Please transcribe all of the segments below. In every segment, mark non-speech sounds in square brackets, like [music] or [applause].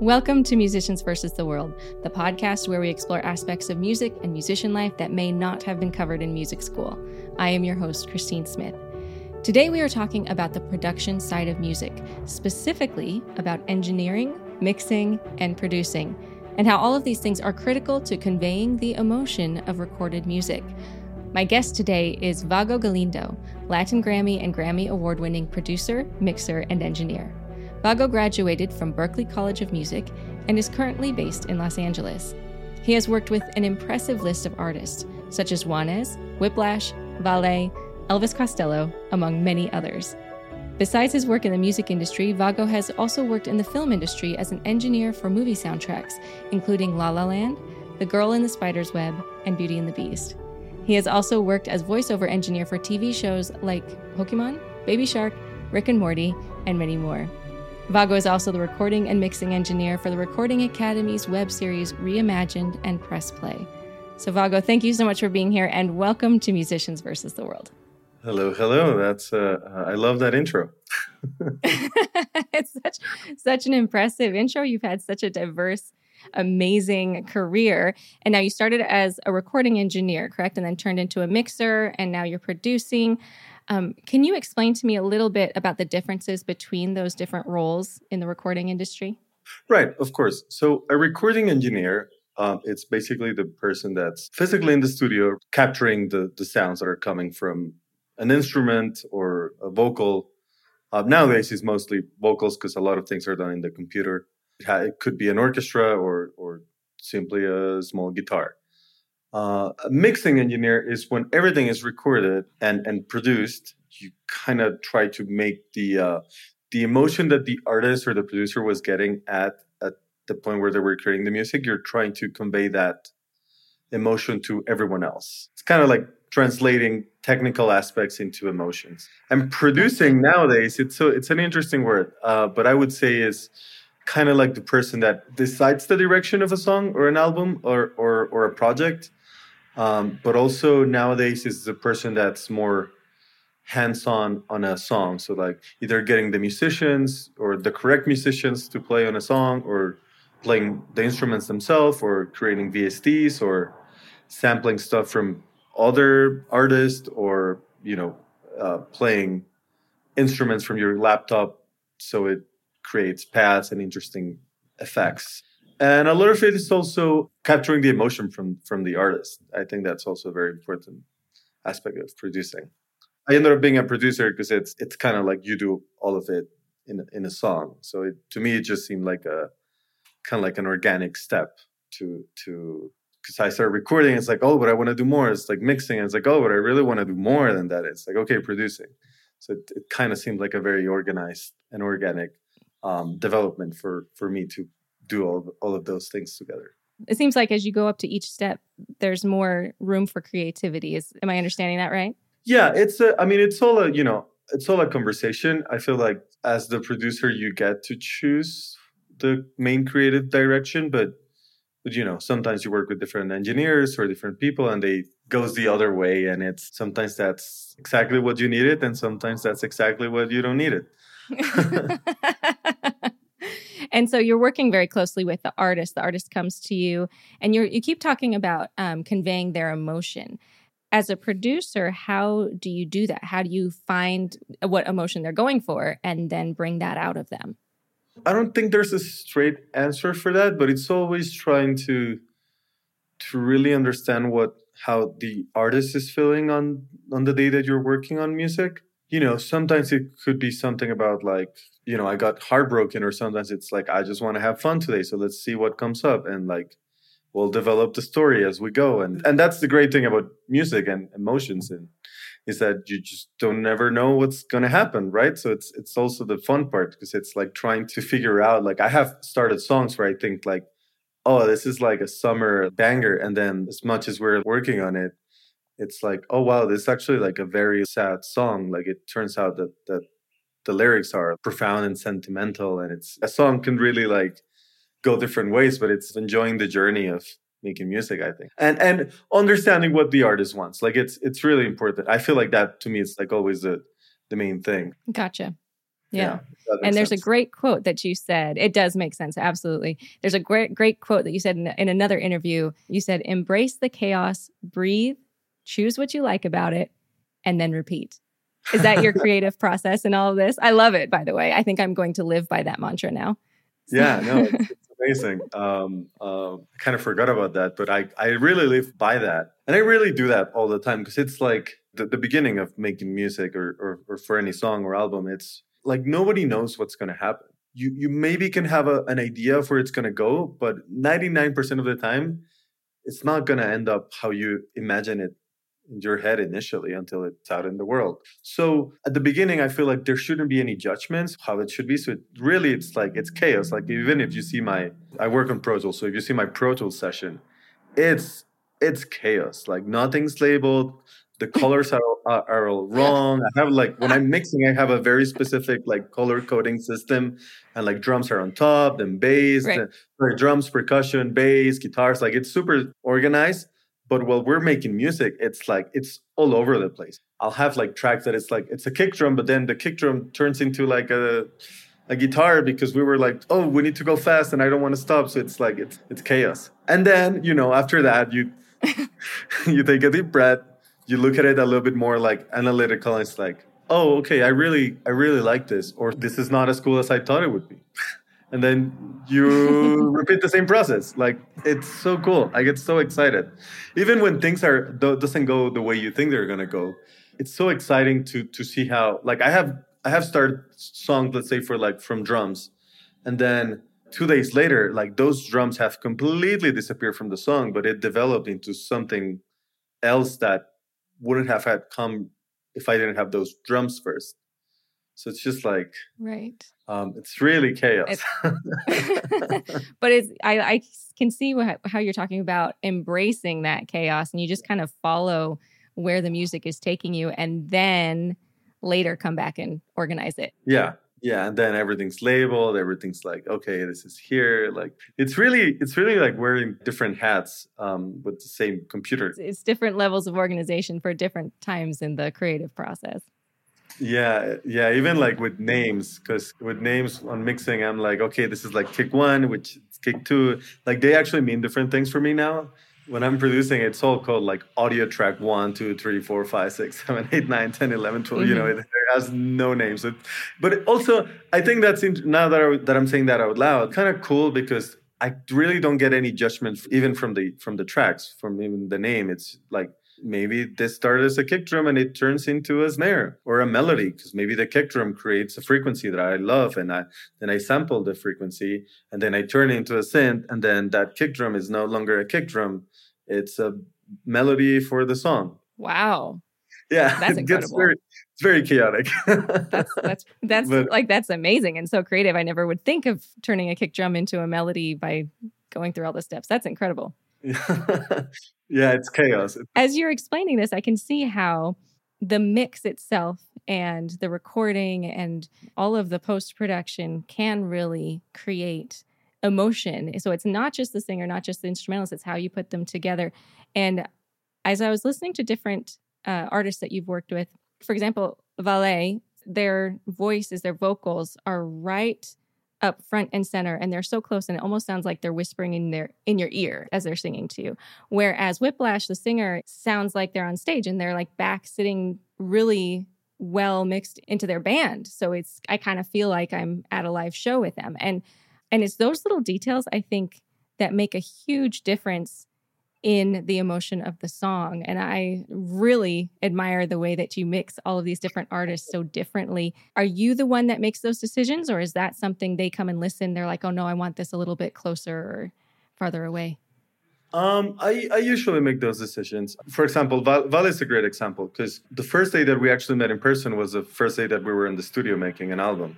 Welcome to Musicians versus the World, the podcast where we explore aspects of music and musician life that may not have been covered in music school. I am your host, Christine Smith. Today we are talking about the production side of music, specifically about engineering, mixing, and producing, and how all of these things are critical to conveying the emotion of recorded music. My guest today is Vago Galindo, Latin Grammy and Grammy award winning producer, mixer, and engineer. Vago graduated from Berklee College of Music and is currently based in Los Angeles. He has worked with an impressive list of artists, such as Juanes, Whiplash, Vale, Elvis Costello, among many others. Besides his work in the music industry, Vago has also worked in the film industry as an engineer for movie soundtracks, including La La Land, The Girl in the Spider's Web, and Beauty and the Beast. He has also worked as voiceover engineer for TV shows like Pokemon, Baby Shark, Rick and Morty, and many more. Vago is also the recording and mixing engineer for the Recording Academy's web series Reimagined and Press Play. So, Vago, thank you so much for being here and welcome to Musicians versus the World. Hello, hello. That's uh, I love that intro. [laughs] [laughs] it's such such an impressive intro. You've had such a diverse, amazing career, and now you started as a recording engineer, correct? And then turned into a mixer, and now you're producing. Um, can you explain to me a little bit about the differences between those different roles in the recording industry? Right, of course. So, a recording engineer, um, it's basically the person that's physically in the studio capturing the, the sounds that are coming from an instrument or a vocal. Uh, nowadays, it's mostly vocals because a lot of things are done in the computer. It, ha- it could be an orchestra or, or simply a small guitar. Uh, a mixing engineer is when everything is recorded and, and produced, you kind of try to make the uh, the emotion that the artist or the producer was getting at at the point where they were creating the music. You're trying to convey that emotion to everyone else. It's kind of like translating technical aspects into emotions. And producing nowadays, it's so it's an interesting word, uh, but I would say is kind of like the person that decides the direction of a song or an album or or, or a project um, but also nowadays is the person that's more hands-on on a song. So like either getting the musicians or the correct musicians to play on a song or playing the instruments themselves or creating vsts or sampling stuff from other artists or you know uh, playing instruments from your laptop. So it creates paths and interesting effects and a lot of it is also capturing the emotion from from the artist. I think that's also a very important aspect of producing. I ended up being a producer because it's it's kind of like you do all of it in in a song. So it, to me it just seemed like a kind of like an organic step to to because i started recording it's like oh but i want to do more. It's like mixing it's like oh but i really want to do more than that. It's like okay producing. So it, it kind of seemed like a very organized and organic um, development for for me to do all of, all of those things together. It seems like as you go up to each step, there's more room for creativity. Is am I understanding that right? Yeah, it's a. I mean, it's all a you know, it's all a conversation. I feel like as the producer, you get to choose the main creative direction, but but you know, sometimes you work with different engineers or different people, and they goes the other way, and it's sometimes that's exactly what you needed, and sometimes that's exactly what you don't need it. [laughs] [laughs] [laughs] and so you're working very closely with the artist. The artist comes to you, and you you keep talking about um, conveying their emotion. As a producer, how do you do that? How do you find what emotion they're going for, and then bring that out of them? I don't think there's a straight answer for that, but it's always trying to to really understand what how the artist is feeling on on the day that you're working on music you know, sometimes it could be something about like, you know, I got heartbroken, or sometimes it's like, I just want to have fun today. So let's see what comes up. And like, we'll develop the story as we go. And, and that's the great thing about music and emotions and is that you just don't never know what's going to happen. Right. So it's, it's also the fun part because it's like trying to figure out, like I have started songs where I think like, oh, this is like a summer banger. And then as much as we're working on it, it's like, oh wow, this is actually like a very sad song. Like it turns out that that the lyrics are profound and sentimental, and it's a song can really like go different ways, but it's enjoying the journey of making music, I think, and and understanding what the artist wants. Like it's it's really important. I feel like that to me is like always the the main thing. Gotcha. Yeah. yeah and there's sense. a great quote that you said. It does make sense. Absolutely. There's a great, great quote that you said in, in another interview. You said, embrace the chaos, breathe, choose what you like about it, and then repeat. Is that your [laughs] creative process in all of this? I love it, by the way. I think I'm going to live by that mantra now. Yeah, no, it's, it's amazing. [laughs] Um, uh, I kind of forgot about that, but I, I really live by that. And I really do that all the time because it's like the, the beginning of making music or, or, or for any song or album. It's like nobody knows what's going to happen. You, you maybe can have a, an idea of where it's going to go, but 99% of the time, it's not going to end up how you imagine it in your head initially until it's out in the world. So at the beginning, I feel like there shouldn't be any judgments how it should be. So it really, it's like it's chaos. Like even if you see my, I work on Pro Tools, so if you see my Pro Tools session, it's it's chaos. Like nothing's labeled. The [laughs] colors are, are, are all wrong. I have like when I'm [laughs] mixing, I have a very specific like color coding system, and like drums are on top, then bass, right. then, drums, percussion, bass, guitars. Like it's super organized but while we're making music, it's like it's all over the place. I'll have like tracks that it's like it's a kick drum, but then the kick drum turns into like a a guitar because we were like, oh, we need to go fast and I don't want to stop. So it's like it's it's chaos. And then, you know, after that you [laughs] [laughs] you take a deep breath, you look at it a little bit more like analytical, and it's like, oh, okay, I really I really like this, or this is not as cool as I thought it would be [laughs] and then you [laughs] repeat the same process. Like it's so cool. I get so excited. Even when things are doesn't go the way you think they're going to go it's so exciting to to see how like i have i have started songs let's say for like from drums and then two days later like those drums have completely disappeared from the song but it developed into something else that wouldn't have had come if i didn't have those drums first. So it's just like right. Um, it's really chaos. It's, [laughs] but it's I, I can see what, how you're talking about embracing that chaos, and you just kind of follow where the music is taking you, and then later come back and organize it. Yeah, yeah, and then everything's labeled. Everything's like, okay, this is here. Like it's really, it's really like wearing different hats um, with the same computer. It's different levels of organization for different times in the creative process. Yeah, yeah, even like with names, because with names on mixing, I'm like, okay, this is like kick one, which kick two. Like they actually mean different things for me now. When I'm producing, it's all called like audio track one, two, three, four, five, six, [laughs] seven, eight, nine, 10, 11, 12. Mm-hmm. You know, mm-hmm. it, it, has no names. So, but also, I think that's in, now that, I, that I'm saying that out loud, kind of cool because I really don't get any judgment even from the from the tracks, from even the name. It's like maybe this started as a kick drum and it turns into a snare or a melody because maybe the kick drum creates a frequency that I love and I then I sample the frequency and then I turn it into a synth and then that kick drum is no longer a kick drum. It's a melody for the song. Wow. Yeah that's [laughs] incredible. very, it's very chaotic. That's that's [laughs] that's but, like that's amazing and so creative. I never would think of turning a kick drum into a melody by going through all the steps. That's incredible [laughs] yeah, it's chaos. As you're explaining this, I can see how the mix itself and the recording and all of the post production can really create emotion. So it's not just the singer, not just the instrumentalist, it's how you put them together. And as I was listening to different uh, artists that you've worked with, for example, Vale, their voices, their vocals are right up front and center and they're so close and it almost sounds like they're whispering in their in your ear as they're singing to you. Whereas whiplash the singer sounds like they're on stage and they're like back sitting really well mixed into their band. So it's i kind of feel like i'm at a live show with them. And and it's those little details i think that make a huge difference in the emotion of the song. And I really admire the way that you mix all of these different artists so differently. Are you the one that makes those decisions, or is that something they come and listen? They're like, oh no, I want this a little bit closer or farther away? Um, I, I usually make those decisions. For example, Val, Val is a great example because the first day that we actually met in person was the first day that we were in the studio making an album.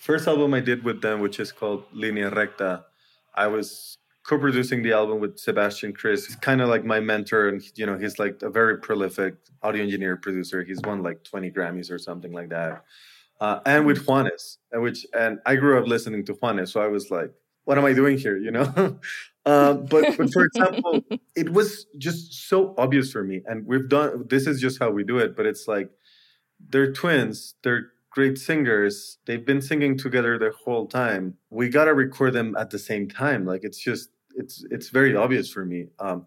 First album I did with them, which is called Linea Recta, I was co-producing the album with Sebastian Krys. He's kind of like my mentor, and you know, he's like a very prolific audio engineer producer. He's won like 20 Grammys or something like that. Uh, and with Juanes, which and I grew up listening to Juanes, so I was like, what am I doing here? You know. um, [laughs] but but for example, it was just so obvious for me, and we've done this is just how we do it. But it's like they're twins. They're great singers. They've been singing together the whole time. We gotta record them at the same time. Like it's just it's it's very obvious for me. Um,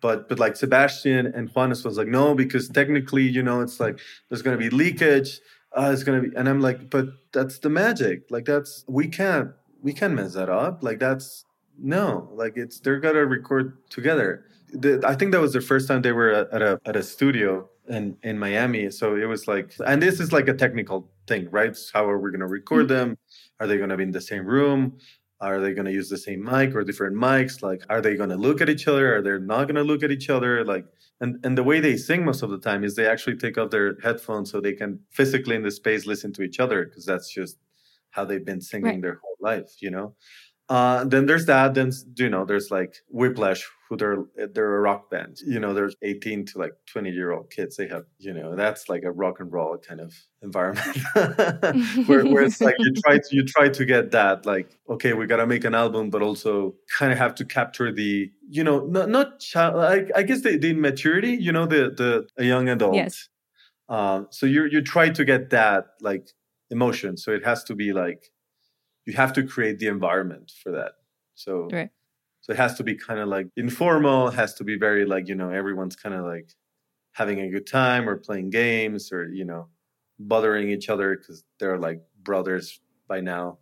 but but like Sebastian and Juanes was like, no, because technically, you know, it's like there's gonna be leakage. Uh, it's gonna be, and I'm like, but that's the magic. Like that's we can't we can't mess that up. Like that's no, like it's they're gonna record together. The, I think that was the first time they were at, a at a studio in in Miami. So it was like, and this is like a technical thing, right? How are we going to record mm-hmm. them? Are they going to be in the same room? Are they going to use the same mic or different mics? Like, are they going to look at each other? Are they not going to look at each other? Like, and and the way they sing most of the time is they actually take off their headphones so they can physically in the space listen to each other because that's just how they've been singing right. their whole life, you know. Uh, then there's that. Then you know, there's like Whiplash, who they're they're a rock band. You know, there's 18 to like 20 year old kids. They have you know, that's like a rock and roll kind of environment, [laughs] where, where it's like you [laughs] try to you try to get that like okay, we gotta make an album, but also kind of have to capture the you know not not child. I, I guess the, the maturity. You know, the the a young adult. Yes. Um, so you you try to get that like emotion. So it has to be like you have to create the environment for that. So right. so it has to be kind of like informal, has to be very like, you know, everyone's kind of like having a good time or playing games or, you know, bothering each other because they're like brothers by now.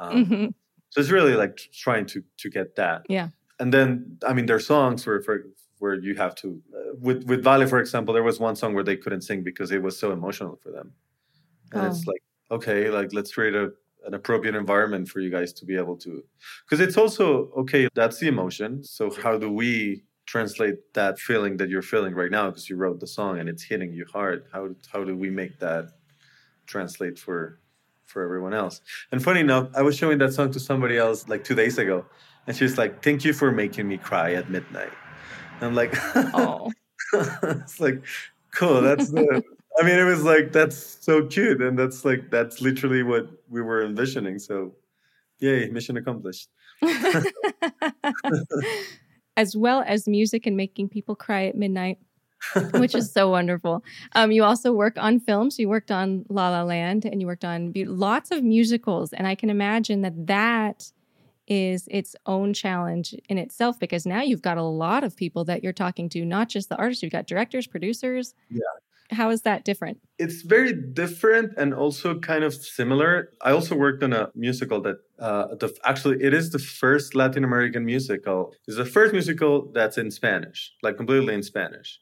Um, mm-hmm. So it's really like trying to to get that. Yeah. And then I mean, there's songs where for where you have to uh, with with Vale, for example, there was one song where they couldn't sing because it was so emotional for them, and oh. it's like okay, like let's create a an appropriate environment for you guys to be able to because it's also okay that's the emotion. So how do we translate that feeling that you're feeling right now? Because you wrote the song and it's hitting you hard how how do we make that translate for for everyone else? And funny enough i was showing that song to somebody else like two days ago and she's like thank you for making me cry at midnight. And i'm like [laughs] oh [laughs] it's like cool that's the [laughs] I mean, it was like that's so cute, and that's like that's literally what we were envisioning. So, yay, mission accomplished. [laughs] as well as music and making people cry at midnight, [laughs] which is so wonderful. Um, you also work on films. You worked on La La Land, and you worked on lots of musicals. And I can imagine that that is its own challenge in itself because now you've got a lot of people that you're talking to, not just the artists. You've got directors, producers. Yeah, how is that different? It's very different and also kind of similar. I also worked on a musical that uh, the, actually it is the first Latin American musical. It's the first musical that's in Spanish, like completely in Spanish,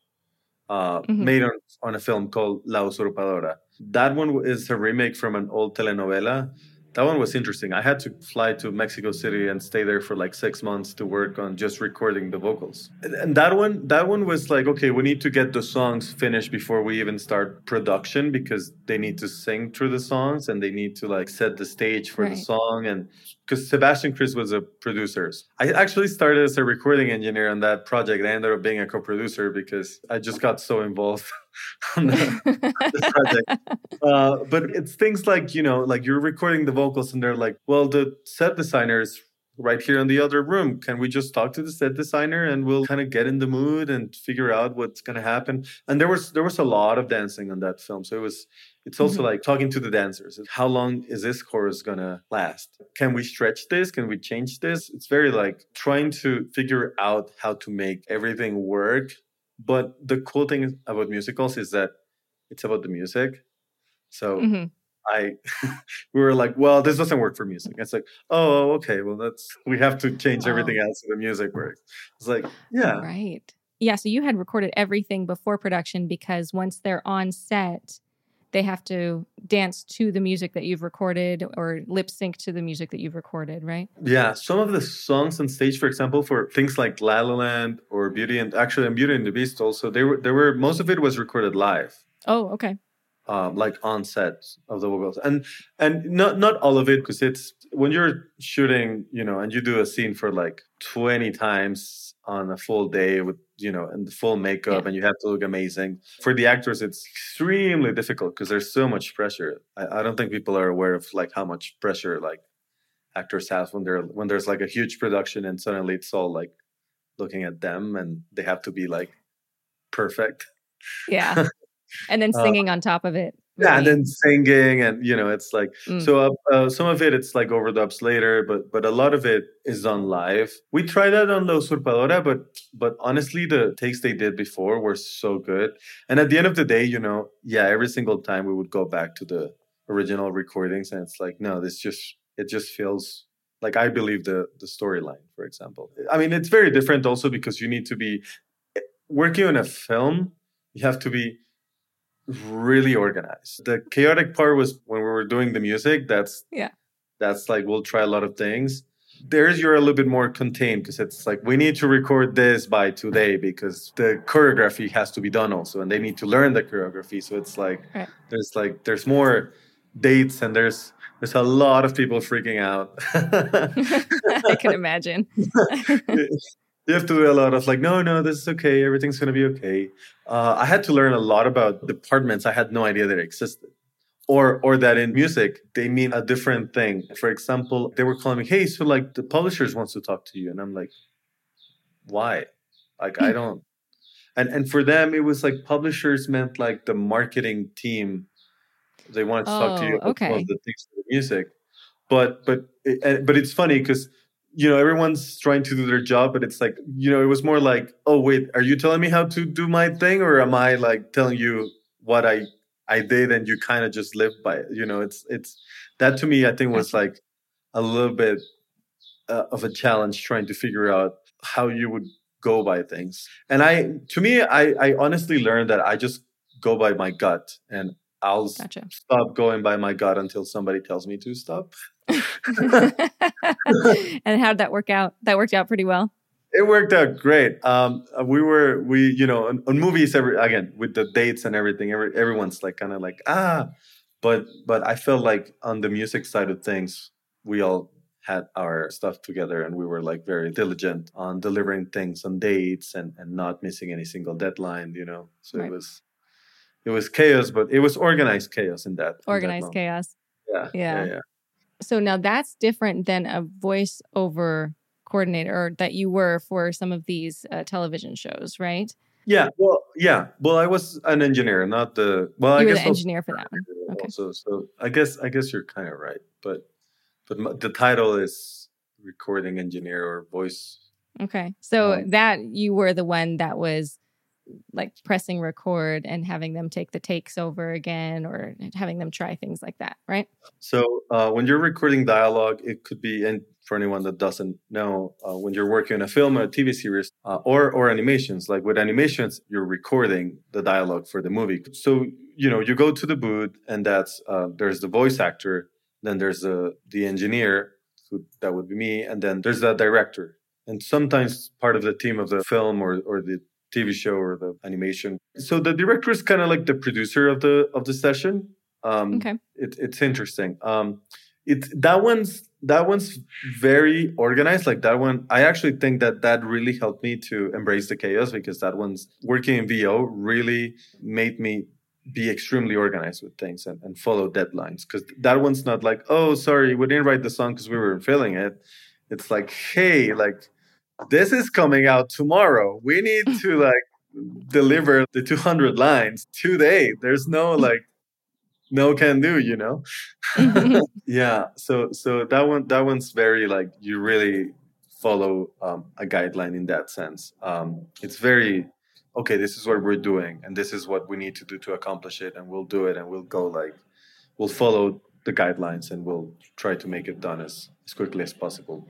uh, mm-hmm. made on, on a film called La Usurpadora. That one is a remake from an old telenovela that one was interesting. I had to fly to Mexico City and stay there for like six months to work on just recording the vocals. And that one, that one was like, okay, we need to get the songs finished before we even start production because they need to sing through the songs and they need to like set the stage for right. the song. And because Sebastian Krys was a producer, I actually started as a recording engineer on that project. I ended up being a co-producer because I just got so involved. [laughs] on the, [laughs] project. Uh, but it's things like, you know, like you're recording the vocals and they're like, well, the set designers right here in the other room. Can we just talk to the set designer and we'll kind of get in the mood and figure out what's going to happen? And there was there was a lot of dancing on that film, so it was it's also mm-hmm. like talking to the dancers. How long is this chorus going to last? Can we stretch this? Can we change this? It's very like trying to figure out how to make everything work but the cool thing about musicals is that it's about the music. So mm-hmm. I [laughs] we were like, well, this doesn't work for music. It's like, oh, okay, well, that's we have to change everything oh. else so the music works. It's like, yeah, right, yeah. So you had recorded everything before production because once they're on set, they have to dance to the music that you've recorded or lip sync to the music that you've recorded, right? Yeah, some of the songs on stage, for example, for things like La La Land or Beauty and actually and Beauty and the Beast, also they were there were most of it was recorded live. Oh, okay. Um, like on set of the vocals, and and not not all of it because it's when you're shooting, you know, and you do a scene for like twenty times on a full day with you know and the full makeup yeah. and you have to look amazing for the actors it's extremely difficult because there's so much pressure. I, I, don't think people are aware of like how much pressure like actors have when they're when there's like a huge production and suddenly it's all like looking at them and they have to be like perfect. Yeah [laughs] and then uh, singing uh, on top of it yeah, and then singing, and you know, it's like mm. so. Uh, uh, some of it, it's like overdubs later, but but a lot of it is on live. We tried that on the Usurpadora, but but honestly, the takes they did before were so good. And at the end of the day, you know, yeah, every single time we would go back to the original recordings, and it's like, no, this just it just feels like I believe the the storyline, for example. I mean, it's very different also because you need to be eh, working on a film. You have to be really organized. The chaotic part was when we were doing the music. That's yeah. That's like we'll try a lot of things. There's you're a little bit more contained because it's like we need to record this by today because the choreography has to be done also, and they need to learn the choreography. So it's like right. there's like there's more dates and there's there's a lot of people freaking out. [laughs] [laughs] I can imagine. [laughs] you have to do a lot of like, no, no, this is okay. Everything's going to be okay. Uh, I had to learn a lot about departments I had no idea that existed. Or, or that in music they mean a different thing. For example, they were calling me, "Hey, so like the publishers wants to talk to you," and I'm like, "Why? Like I hmm. don't." And and for them, it was like publishers meant like the marketing team they wanted to oh, talk to you oh, about okay. the things of the music. But but it, but it's funny because you know everyone's trying to do their job, but it's like you know it was more like oh wait, are you telling me how to do my thing, or am I like telling you what I I did and you kind of just live by it? You know, it's it's that to me I think was like a little bit uh, of a challenge trying to figure out how you would go by things. And I to me I I honestly learned that I just go by my gut and I'll gotcha. stop going by my gut until somebody tells me to stop. [laughs] and how did that work out? That worked out pretty well. It worked out great. Um, uh, we were we you know on, on, movies every again with the dates and everything. Every, everyone's like kind of like ah, but but I felt like on the music side of things, we all had our stuff together and we were like very diligent on delivering things on dates and and not missing any single deadline. You know, so right. it was it was chaos, but it was organized chaos in that organized in that chaos. Yeah, yeah, yeah, yeah. So now that's different than a voiceover coordinator that you were for some of these uh, television shows, right? Yeah, well, yeah. Well, I was an engineer, not the. Well, you I were guess the engineer for that one. Okay. So, so I guess I guess you're kind of right, but but the title is recording engineer or voice. Okay, so um, that you were the one that was like pressing record and having them take the takes over again or having them try things like that, right? So uh, when you're recording dialogue, it could be, and for anyone that doesn't know, uh, when you're working on a film or a TV series uh, or or animations, like with animations, you're recording the dialogue for the movie. So you know you go to the booth, and that's uh, there's the voice actor, then there's the the engineer, who that would be me, and then there's the director and sometimes part of the team of the film or, or the TV show or the animation. So the director is kind of like the producer of the of the session. Um, okay, it, it's interesting. Um, it that one's that one's very organized. Like that one, I actually think that that really helped me to embrace the chaos because that one's working in VO really made me be extremely organized with things and, and follow deadlines because that one's not like oh sorry we didn't write the song because we were filling it it's like hey like this is coming out tomorrow. We need to [laughs] like deliver the 200 lines today. There's no like no can do, you know. [laughs] [laughs] yeah. So so that one that one's very like you really follow um, a guideline in that sense. Um, it's very okay. This is what we're doing, and this is what we need to do to accomplish it, and we'll do it, and we'll go like we'll follow the guidelines, and we'll try to make it done as as quickly as possible.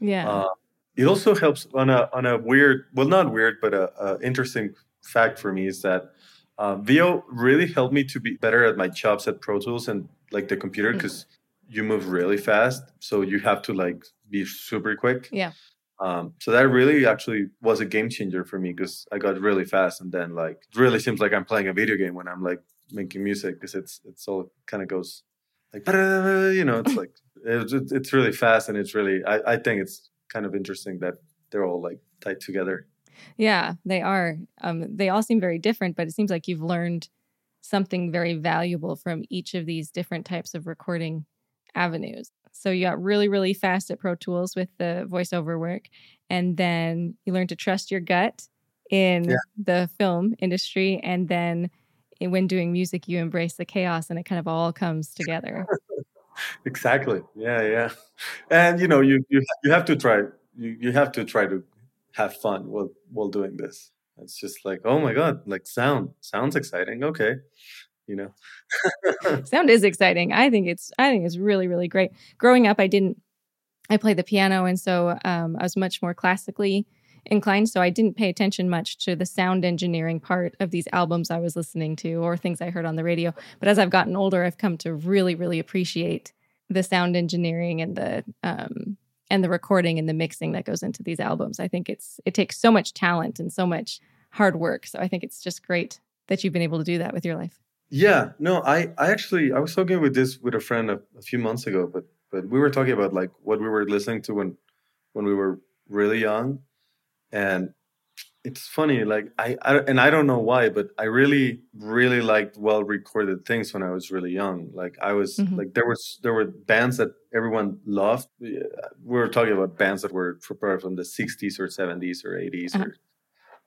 Yeah. Uh, it also helps on a on a weird, well, not weird, but a, a interesting fact for me is that uh, VO really helped me to be better at my chops at Pro Tools and like the computer because mm. you move really fast, so you have to like be super quick. Yeah. Um, so that really actually was a game changer for me because I got really fast, and then like it really seems like I'm playing a video game when I'm like making music because it's it's all kind of goes like you know it's like it's, it's really fast and it's really I, I think it's kind of interesting that they're all like tied together. Yeah, they are. Um, they all seem very different, but it seems like you've learned something very valuable from each of these different types of recording avenues. So you got really, really fast at Pro Tools with the voiceover work, and then you learned to trust your gut in yeah. the film industry, and then when doing music, you embrace the chaos and it kind of all comes together. [laughs] exactly. Yeah, yeah. And you know, you you you have to try you you have to try to have fun while while doing this. It's just like, oh my god, like sound sounds exciting. Okay, you know. [laughs] sound is exciting. I think it's I think it's really really great. Growing up, I didn't. I played the piano, and so um, I was much more classically inclined. So I didn't pay attention much to the sound engineering part of these albums I was listening to or things I heard on the radio. But as I've gotten older, I've come to really really appreciate the sound engineering and the um, and the recording and the mixing that goes into these albums. I think it's it takes so much talent and so much hard work. So I think it's just great that you've been able to do that with your life. Yeah, no, I I actually I was talking with this with a friend a, a few months ago, but but we were talking about like what we were listening to when when we were really young, and it's funny like I, I and i don't know why but i really really liked well recorded things when i was really young like i was mm-hmm. like there was there were bands that everyone loved we were talking about bands that were prepared from the 60s or 70s or 80s uh-huh. or,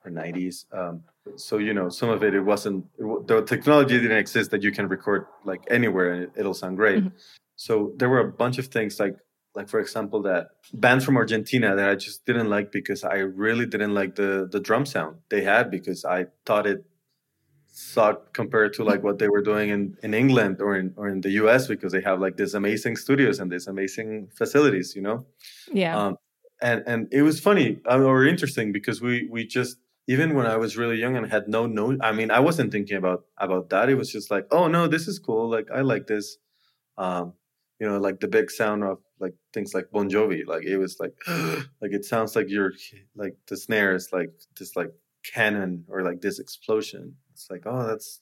or 90s um, so you know some of it it wasn't it, the technology didn't exist that you can record like anywhere and it, will sound great mm-hmm. so there were a bunch of things like like for example that band from argentina that i just didn't like because i really didn't like the the drum sound they had because i thought it sucked compared to like what they were doing in in england or in or in the us because they have like these amazing studios and these amazing facilities you know? Yeah. Um, and and it was funny uh, or interesting because we we just even when i was really young and had no no i mean i wasn't thinking about about that. It was just like oh no this is cool. Like i like this. Um you know like the big sound of like things like Bon Jovi. Like it was like [gasps] like it sounds like you're like the snare is like this like cannon or like this explosion. It's like oh that's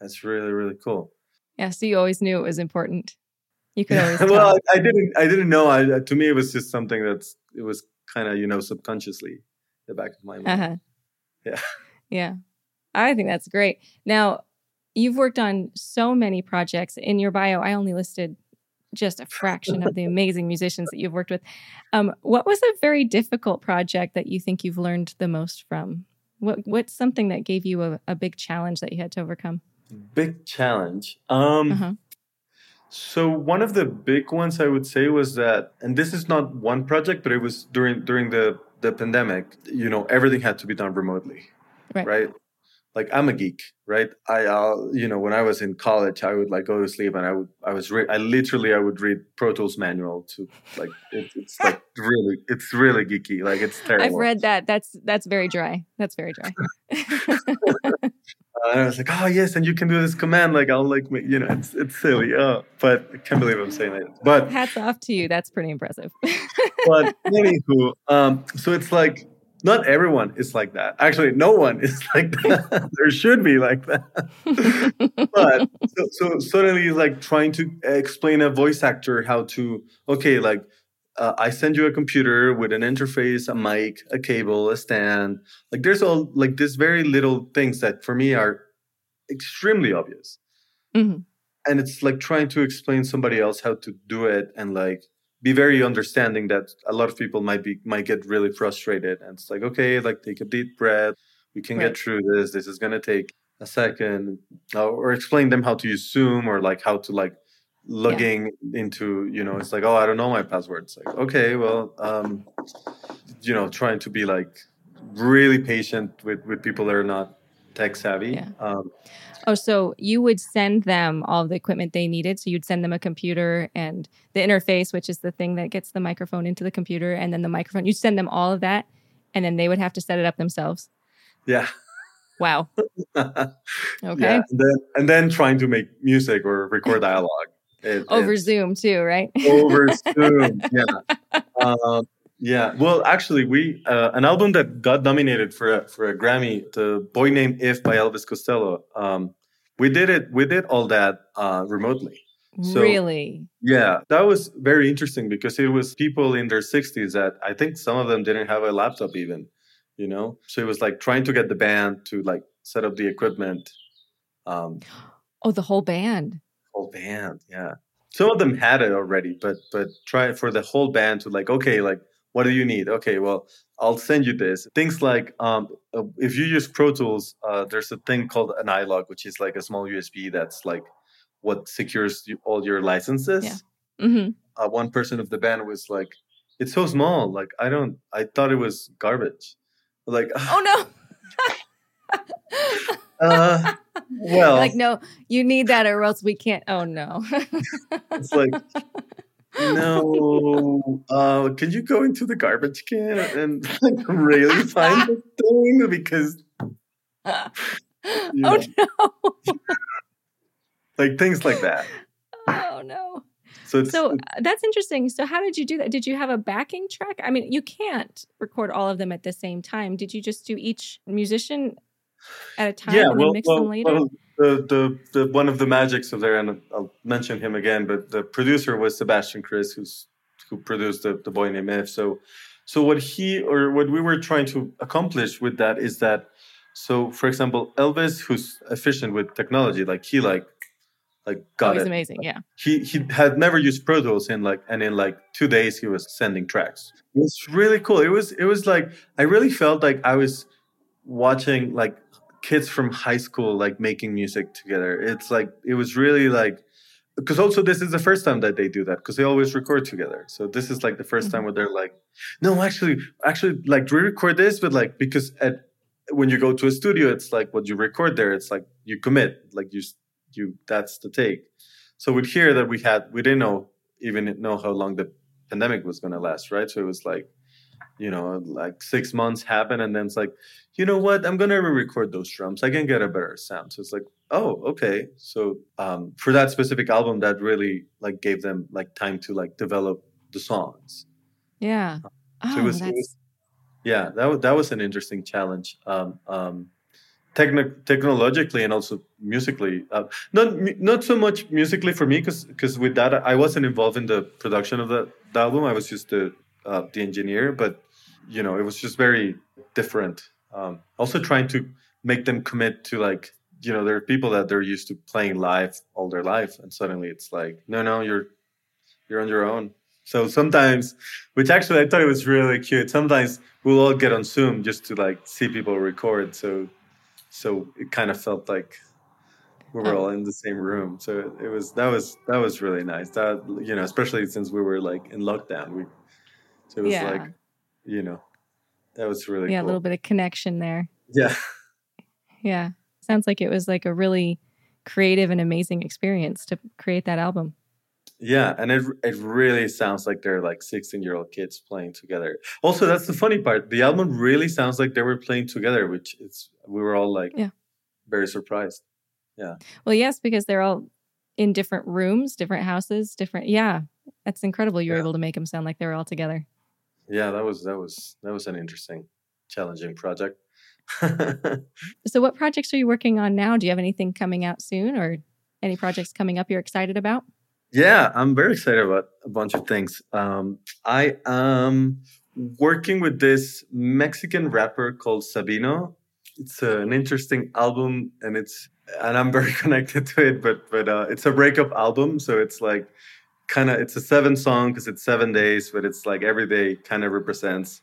that's really really cool. Yeah, so you always knew it was important. You could [laughs] always. well, I, I, didn't. I didn't know. I to me it was just something that's it was kind of you know subconsciously the back of my mind. Uh-huh. Yeah. Yeah, I think that's great. Now you've worked on so many projects in your bio. I only listed just a fraction of the [laughs] amazing musicians that you've worked with. Um, what was a very difficult project that you think you've learned the most from? What What's something that gave you a, a big challenge that you had to overcome? Big challenge. Um, uh-huh. So one of the big ones I would say was that, and this is not one project, but it was during during the the pandemic. You know, everything had to be done remotely, right? right? Like I'm a geek, right? I, uh, you know, when I was in college, I would like go to sleep and I would, I was, re- I literally, I would read Pro Tools manual to like, it, it's like [laughs] really, it's really geeky. Like it's terrible. I've read that. That's, that's very dry. That's very dry. uh, [laughs] and I was like, oh yes, and you can do this command. Like I'll like, you know, it's, it's silly. Oh, but I can't believe I'm saying that. But hats off to you. That's pretty impressive. but [laughs] anywho, um, so it's like, not everyone is like that. Actually, no one is [laughs] like that. [laughs] there should be like that. [laughs] but so, so, suddenly, like trying to explain a voice actor how to okay, like uh, I send you a computer with an interface, a mic, a cable, a stand. Like there's all like this very little things that for me are extremely obvious. Mm-hmm. And it's like trying to explain somebody else how to do it and like be very understanding that a lot of people might be might get really frustrated. And it's like okay like take a deep breath. We can right. get through this. This is going to take a second. Or explain them how to use zoom or like how to like logging yeah. into you know it's like oh i don't know my password. It's like okay well um you know trying to be like really patient with with people that are not tech savvy yeah. um Oh, so you would send them all the equipment they needed. So you'd send them a computer and the interface, which is the thing that gets the microphone into the computer, and then the microphone. You'd send them all of that, and then they would have to set it up themselves. Yeah. Wow. [laughs] okay. Yeah. And, then, and then trying to make music or record [laughs] dialogue. It, over Zoom too, right? over [laughs] Zoom, yeah. Um, yeah, well, actually, we uh, an album that got nominated for a, for a Grammy, "The Boy Named If" by Elvis Costello. Um, we did it. We did all that uh, remotely. So, really? Yeah, that was very interesting because it was people in their 60s that I think some of them didn't have a laptop even, you know. So it was like trying to get the band to like set up the equipment. Um, oh, the whole band. Whole band, yeah. Some of them had it already, but but try for the whole band to like okay, like what do you need? Okay, well, I'll send you this. Things like um, uh, if you use Pro Tools, uh, there's a thing called an iLok, which is like a small USB that's like what secures you, all your licenses. Yeah. Mm-hmm. Uh, one person of the band was like, "It's so small. Like I don't. I thought it was garbage. Like oh no. [laughs] uh, [laughs] well, like no, you need that or else we can't. Oh no. it's like [laughs] no. Uh, can you go into the garbage can and [laughs] like really find [laughs] the thing because. Oh no! [laughs] like things like that. Oh no! So, so uh, that's interesting. So, how did you do that? Did you have a backing track? I mean, you can't record all of them at the same time. Did you just do each musician at a time yeah, and well, then mix well, them later? Well, the, the, the one of the magics of there, and I'll mention him again, but the producer was Sebastian Krys, who's who produced the, the Boy Named If. So, so what he or what we were trying to accomplish with that is that, so for example, Elvis, who's efficient with technology, like he like like got oh, he's it. amazing. Yeah. He he had never used Pro Tools in like and in like two days he was sending tracks. It was really cool. It was it was like I really felt like I was watching like kids from high school like making music together. It's like it was really like because also this is the first time that they do that because they always record together. So this is like the 1st mm-hmm. time where they're like, no, actually, actually, like we record this, but like because at when you go to a studio, it's like what you record there. It's like you commit, like you you that's the take. So we'd hear that we had we didn't know even know how long the pandemic was going to last, right? So it was like you know like six months happen and then it's like you know what? I'm gonna re-record those drums. I can get a better sound. So it's like oh okay. So um, for that specific album that really like gave them like time to like develop the songs. Yeah. Oh, so it was, it was, yeah that, was, that was an interesting challenge um, um, technologically and also musically. Uh, not not so much musically for me because because with that I wasn't involved in the production of the, the album. I was just the uh, the engineer, but you know it was just very different. Um, also trying to make them commit to like you know there are people that they're used to playing live all their life, and suddenly it's like no no you're you're on your own. So sometimes, which actually I thought it was really cute. Sometimes we'll all get on Zoom just to like see people record. So so it kind of felt like we were all in the same room. So it was that was that was really nice. That you know, especially since we were like in lockdown, we it was yeah. like you know that was really yeah cool. a little bit of connection there. Yeah, yeah. Sounds like it was like a really creative and amazing experience to create that album. Yeah, and it it really sounds like they're like 16 year old kids playing together. Also, that's the funny part. The album really sounds like they were playing together, which it's we were all like yeah. very surprised. Yeah. Well, yes, because they're all in different rooms, different houses, different. Yeah, that's incredible. You were yeah. able to make them sound like they were all together. Yeah, that was that was that was an interesting, challenging project. [laughs] so, what projects are you working on now? Do you have anything coming out soon, or any projects coming up you're excited about? Yeah, I'm very excited about a bunch of things. Um, I am working with this Mexican rapper called Sabino. It's uh, an interesting album, and it's and I'm very [laughs] connected to it. But but uh, it's a breakup album, so it's like kind of it's a seven song because it's seven days, but it's like every day kind of represents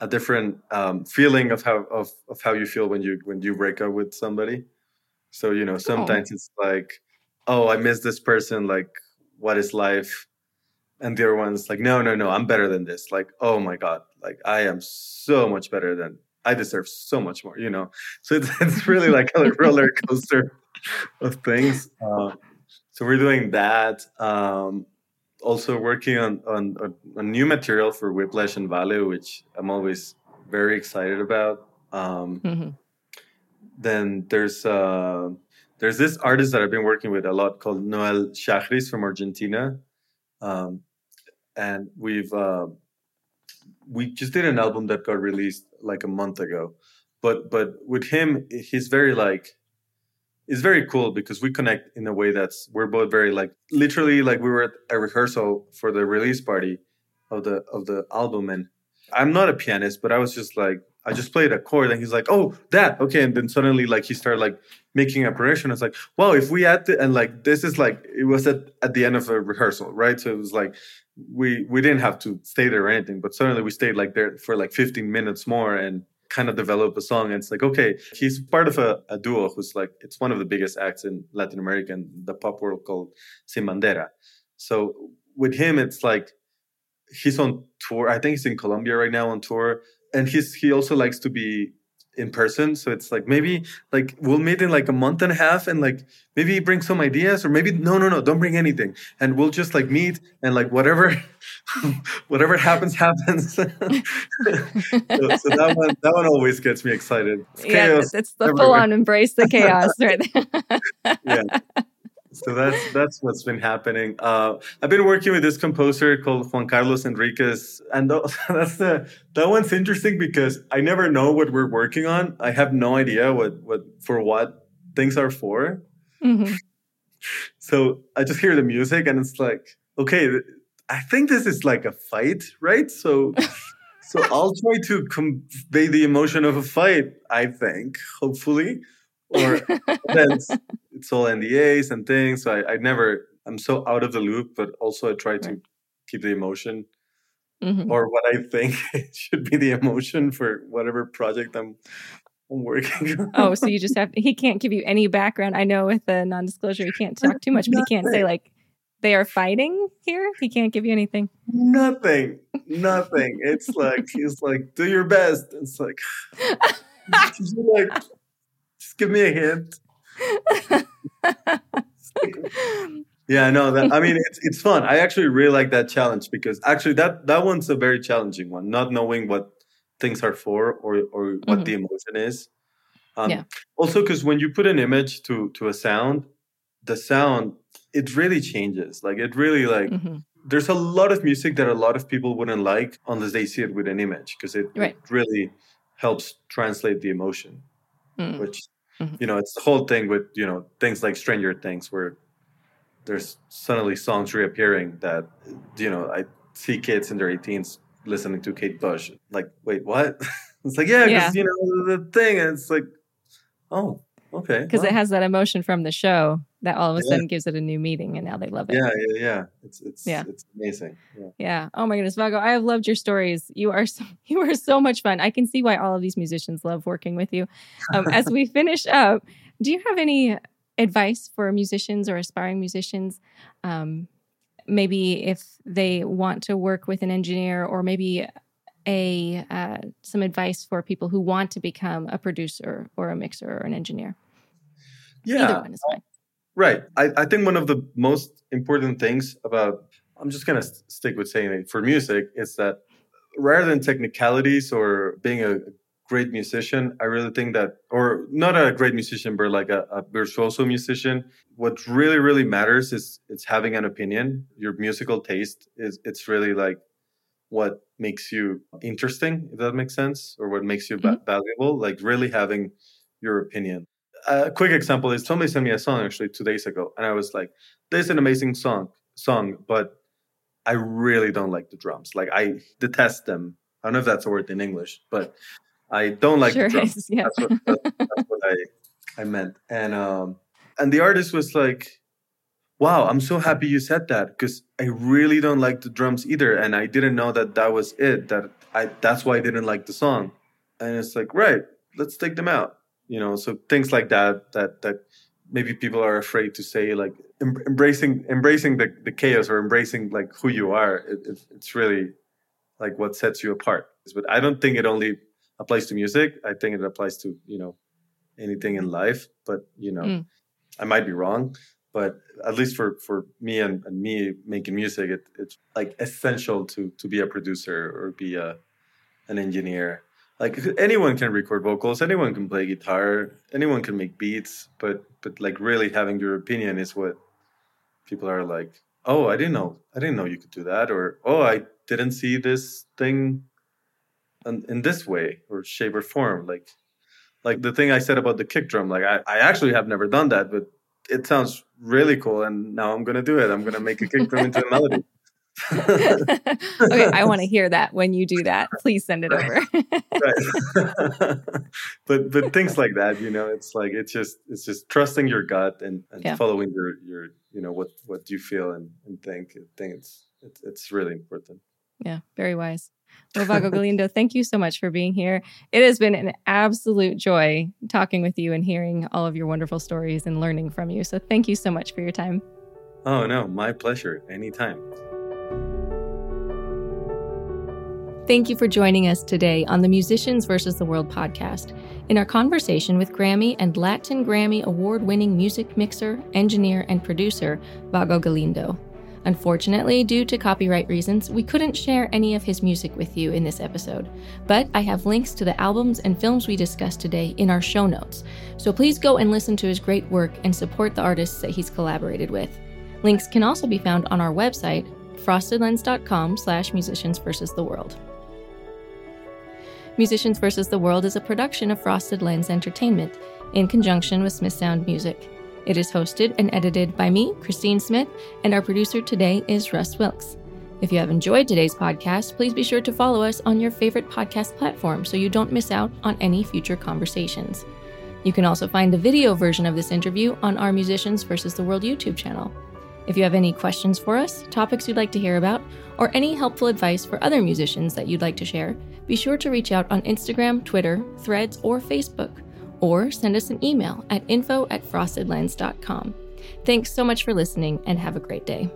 a different um, feeling of how of, of how you feel when you when you break up with somebody. So you know, sometimes oh. it's like, oh, I miss this person. Like what is life and the other one's like no no no i'm better than this like oh my god like i am so much better than i deserve so much more you know so it's, [laughs] it's really like a [laughs] roller coaster of things uh, so we're doing that um, also working on, on, on new material for whiplash and Vale, which i'm always very excited about um, mm-hmm. then there's uh, there's this artist that I've been working with a lot called Noel Schajris from Argentina. Um, and we've uh, we just did an album that got released like a month ago. But but with him, he's very like it's very cool because we connect in a way that's we're both very like literally like we were at a rehearsal for the release party of the of the album and I'm not a pianist, but I was just like I just played a chord and he's like, oh, that, okay. And then suddenly like he started like making a progression. It's like, wow, if we add the, and like this is like it was at, at the end of a rehearsal, right? So it was like we we didn't have to stay there or anything, but suddenly we stayed like there for like 15 minutes more and kind of develop a song. And it's like, okay, he's part of a, a duo who's like, it's one of the biggest acts in Latin America and the pop world called Sin Bandera. So with him, it's like he's on tour. I think he's in Colombia right now on tour. And he's he also likes to be in person. So it's like maybe like we'll meet in like a month and a half and like maybe bring some ideas or maybe no no no don't bring anything and we'll just like meet and like whatever [laughs] whatever happens [laughs] happens. [laughs] so, so, that one that one always gets me excited. It's yeah, it's the full on embrace the chaos right there. yeah so that's that's what's been happening. Uh, I've been working with this composer called Juan Carlos Enriquez, and [laughs] that's the that one's interesting because I never know what we're working on. I have no idea what what for what things are for. Mm-hmm. So I just hear the music, and it's like, okay, I think this is like a fight, right? So. [laughs] so I'll try to convey the emotion of a fight. I think, hopefully, or [laughs] it's all NDAs and things. So I, I never, I'm so out of the loop, but also I try to keep the emotion mm-hmm. or what I think [laughs] should be the emotion for whatever project I'm, I'm working [laughs] on. Oh, so you just have, he can't give you any background. I know with the non disclosure, he can't talk too much, but he [laughs] can't say like, they are fighting here. He can't give you anything. Nothing. Nothing. It's like he's like, do your best. It's like, like, just give me a hint [laughs] yeah, no, that, I mean it's it's fun. I actually really like that challenge because actually that that one's a very challenging one. Not knowing what things are for or or what mm-hmm. the emotion is. Um, yeah. Also, because when you put an image to to a sound, the sound it really changes. Like it really like. Mm-hmm. There's a lot of music that a lot of people wouldn't like unless they see it with an image because it, right. it really helps translate the emotion, mm. which Mm-hmm. You know, it's the whole thing with you know things like Stranger Things, where there's suddenly songs reappearing that you know I see kids in their 18s listening to Kate Bush. Like, wait, what? [laughs] it's like, yeah, because yeah. you know the thing, and it's like, oh, okay, because it has that emotion from the show that all of a yeah. sudden gives it a new meaning and now they love it. Yeah, yeah, yeah. It's it's yeah. it's amazing. Yeah. yeah. Oh my goodness, Vago, I have loved your stories. You are so [laughs] you are so much fun. I can see why all of these musicians love working with you. Um, as we [laughs] finish up, do you have any advice for musicians or aspiring musicians? Um, maybe if they want to work with an engineer or maybe a uh, some advice for people who want to become a producer or a mixer or an engineer. Yeah. Either one is fine. Right. I, I think one of the most important things about, I'm just going to stick with saying it for music, is that rather than technicalities or being a great musician, I really think that, or not a great musician, but like a, a virtuoso musician, what really, really matters is it's having an opinion. Your musical taste is, it's really like what makes you interesting, if that makes sense, or what makes you mm-hmm. valuable, like really having your opinion a quick example is somebody sent me a song actually two days ago, and I was like, "This is an amazing song, song, but I really don't like the drums. Like I detest them. I don't know if that's a word in English, but I don't like sure the drums. Is, yeah. That's what, that's, that's what I I meant. And um, and the artist was like, "Wow, I'm so happy you said that because I really don't like the drums either, and I didn't know that that was it. That I that's why I didn't like the song." And it's like, right, let's take them out you know so things like that that that maybe people are afraid to say like em- embracing embracing the, the chaos or embracing like who you are it, it, it's really like what sets you apart. But i don't think it only applies to music. I think it applies to you know anything in life. But you know mm. i might be wrong but at least for for me and, and me making music it, it's like essential to to be a producer or be a an engineer like [laughs] anyone can record vocals anyone can play guitar anyone can make beats but but like really having your opinion is what people are like oh i didn't know i didn't know you could do that or oh i didn't see this thing in, in this way or shape or form. Like like the thing i said about the kick drum like i, I actually have never done that but it sounds really cool and now i'm gonna do it. I'm gonna make a kick drum into a melody [laughs] okay, I want to hear that when you do that. Please send it over. [laughs] right. [laughs] but but things like that, you know, it's like it's just it's just trusting your gut and, and yeah. following your your you know what what you feel and, and think. I think it's it's, it's really important. Yeah, very wise. Well, Vago Galindo, thank you so much for being here. It has been an absolute joy talking with you and hearing all of your wonderful stories and learning from you. So thank you so much for your time. Oh, no, my pleasure. Anytime. Thank you for joining us today on the Musicians versus the World podcast in our conversation with Grammy and Latin Grammy award winning music mixer, engineer, and producer Vago Galindo. Unfortunately, due to copyright reasons, we couldn't share any of his music with you in this episode, but I have links to the albums and films we discussed today in our show notes, so please go and listen to his great work and support the artists that he's collaborated with. Links can also be found on our website, frostedlens.com slash musicians versus the world. Musicians vs. the World is a production of Frosted Lens Entertainment in conjunction with Smith Sound Music. It is hosted and edited by me, Christine Smith, and our producer today is Russ Wilkes. If you have enjoyed today's podcast, please be sure to follow us on your favorite podcast platform so you don't miss out on any future conversations. You can also find the video version of this interview on our Musicians vs. the World YouTube channel. If you have any questions for us, topics you'd like to hear about, or any helpful advice for other musicians that you'd like to share, be sure to reach out on Instagram, Twitter, Threads, or Facebook, or send us an email at info at frostedlens.com. Thanks so much for listening and have a great day.